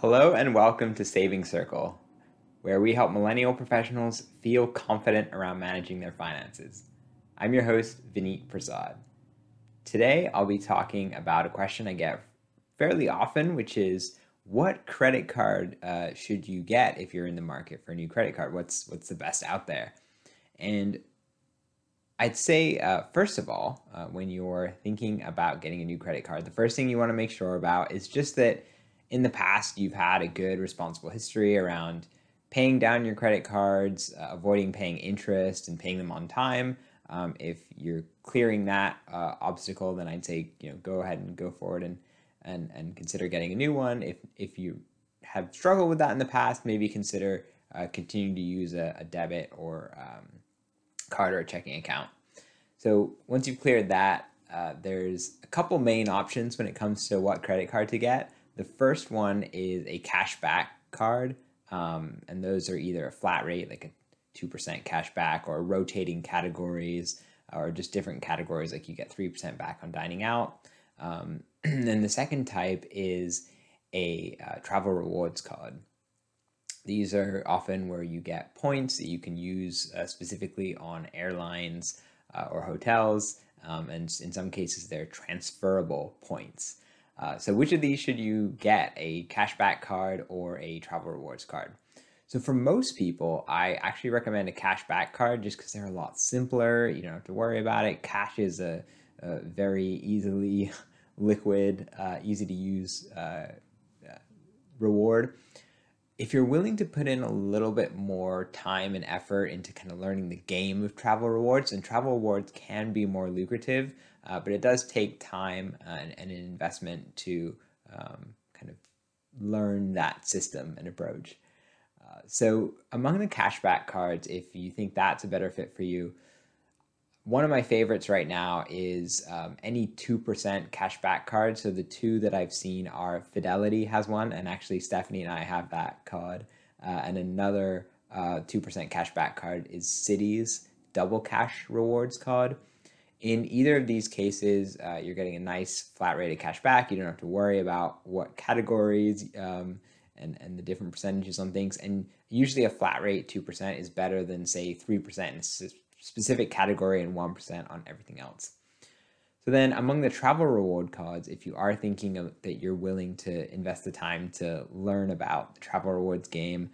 Hello and welcome to Saving Circle, where we help millennial professionals feel confident around managing their finances. I'm your host, Vineet Prasad. Today, I'll be talking about a question I get fairly often, which is what credit card uh, should you get if you're in the market for a new credit card? What's what's the best out there? And I'd say, uh, first of all, uh, when you're thinking about getting a new credit card, the first thing you want to make sure about is just that in the past you've had a good responsible history around paying down your credit cards, uh, avoiding paying interest, and paying them on time. Um, if you're clearing that uh, obstacle, then I'd say you know go ahead and go forward and and and consider getting a new one. If if you have struggled with that in the past, maybe consider uh, continuing to use a, a debit or um, card or a checking account. So once you've cleared that, uh, there's a couple main options when it comes to what credit card to get. The first one is a cashback card, um, and those are either a flat rate, like a 2% cash back, or rotating categories, or just different categories, like you get 3% back on dining out. Um, and then the second type is a uh, travel rewards card. These are often where you get points that you can use uh, specifically on airlines uh, or hotels, um, and in some cases, they're transferable points. Uh, so which of these should you get, a cashback card or a travel rewards card? So for most people, I actually recommend a cashback card just because they're a lot simpler. You don't have to worry about it. Cash is a, a very easily liquid, uh, easy to use uh, uh, reward. If you're willing to put in a little bit more time and effort into kind of learning the game of travel rewards, and travel rewards can be more lucrative, uh, but it does take time uh, and, and, an investment to um, kind of learn that system and approach. Uh, so, among the cashback cards, if you think that's a better fit for you, one of my favorites right now is um, any 2% cashback card. So, the two that I've seen are Fidelity has one, and actually, Stephanie and I have that card. Uh, and another 2% uh, cashback card is Citi's Double Cash Rewards card. In either of these cases, uh, you're getting a nice flat rate of cash back. You don't have to worry about what categories um, and, and the different percentages on things. And usually a flat rate, 2%, is better than, say, 3% in a specific category and 1% on everything else. So then among the travel reward cards, if you are thinking of, that you're willing to invest the time to learn about the travel rewards game,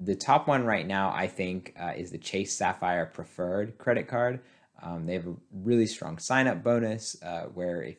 the top one right now, I think, uh, is the Chase Sapphire Preferred credit card. Um, they have a really strong sign up bonus uh, where if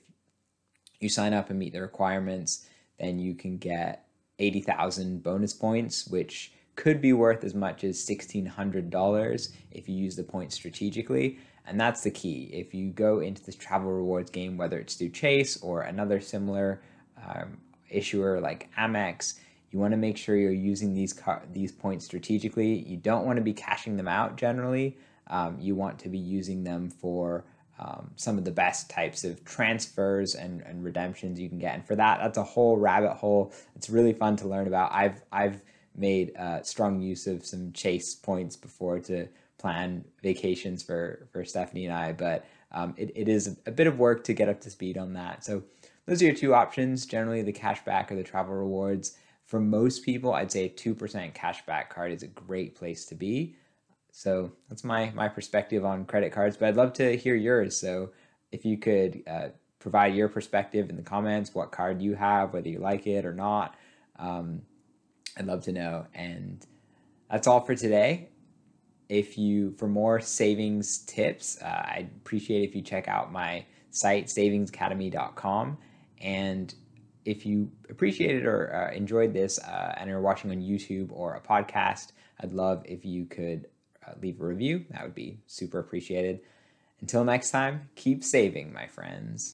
you sign up and meet the requirements, then you can get 80,000 bonus points, which could be worth as much as $1,600 if you use the points strategically. And that's the key. If you go into this travel rewards game, whether it's through Chase or another similar um, issuer like Amex, you want to make sure you're using these car- these points strategically. You don't want to be cashing them out generally um, you want to be using them for um, some of the best types of transfers and, and redemptions you can get. And for that, that's a whole rabbit hole. It's really fun to learn about. I've I've made uh, strong use of some chase points before to plan vacations for for Stephanie and I, but um, it, it is a bit of work to get up to speed on that. So those are your two options. Generally, the cashback or the travel rewards. For most people, I'd say a two percent cashback card is a great place to be. So that's my my perspective on credit cards. But I'd love to hear yours. So if you could uh, provide your perspective in the comments, what card you have, whether you like it or not, um, I'd love to know. And that's all for today. If you for more savings tips, uh, I'd appreciate if you check out my site savingsacademy.com and if you appreciated or uh, enjoyed this uh, and are watching on YouTube or a podcast, I'd love if you could uh, leave a review. That would be super appreciated. Until next time, keep saving, my friends.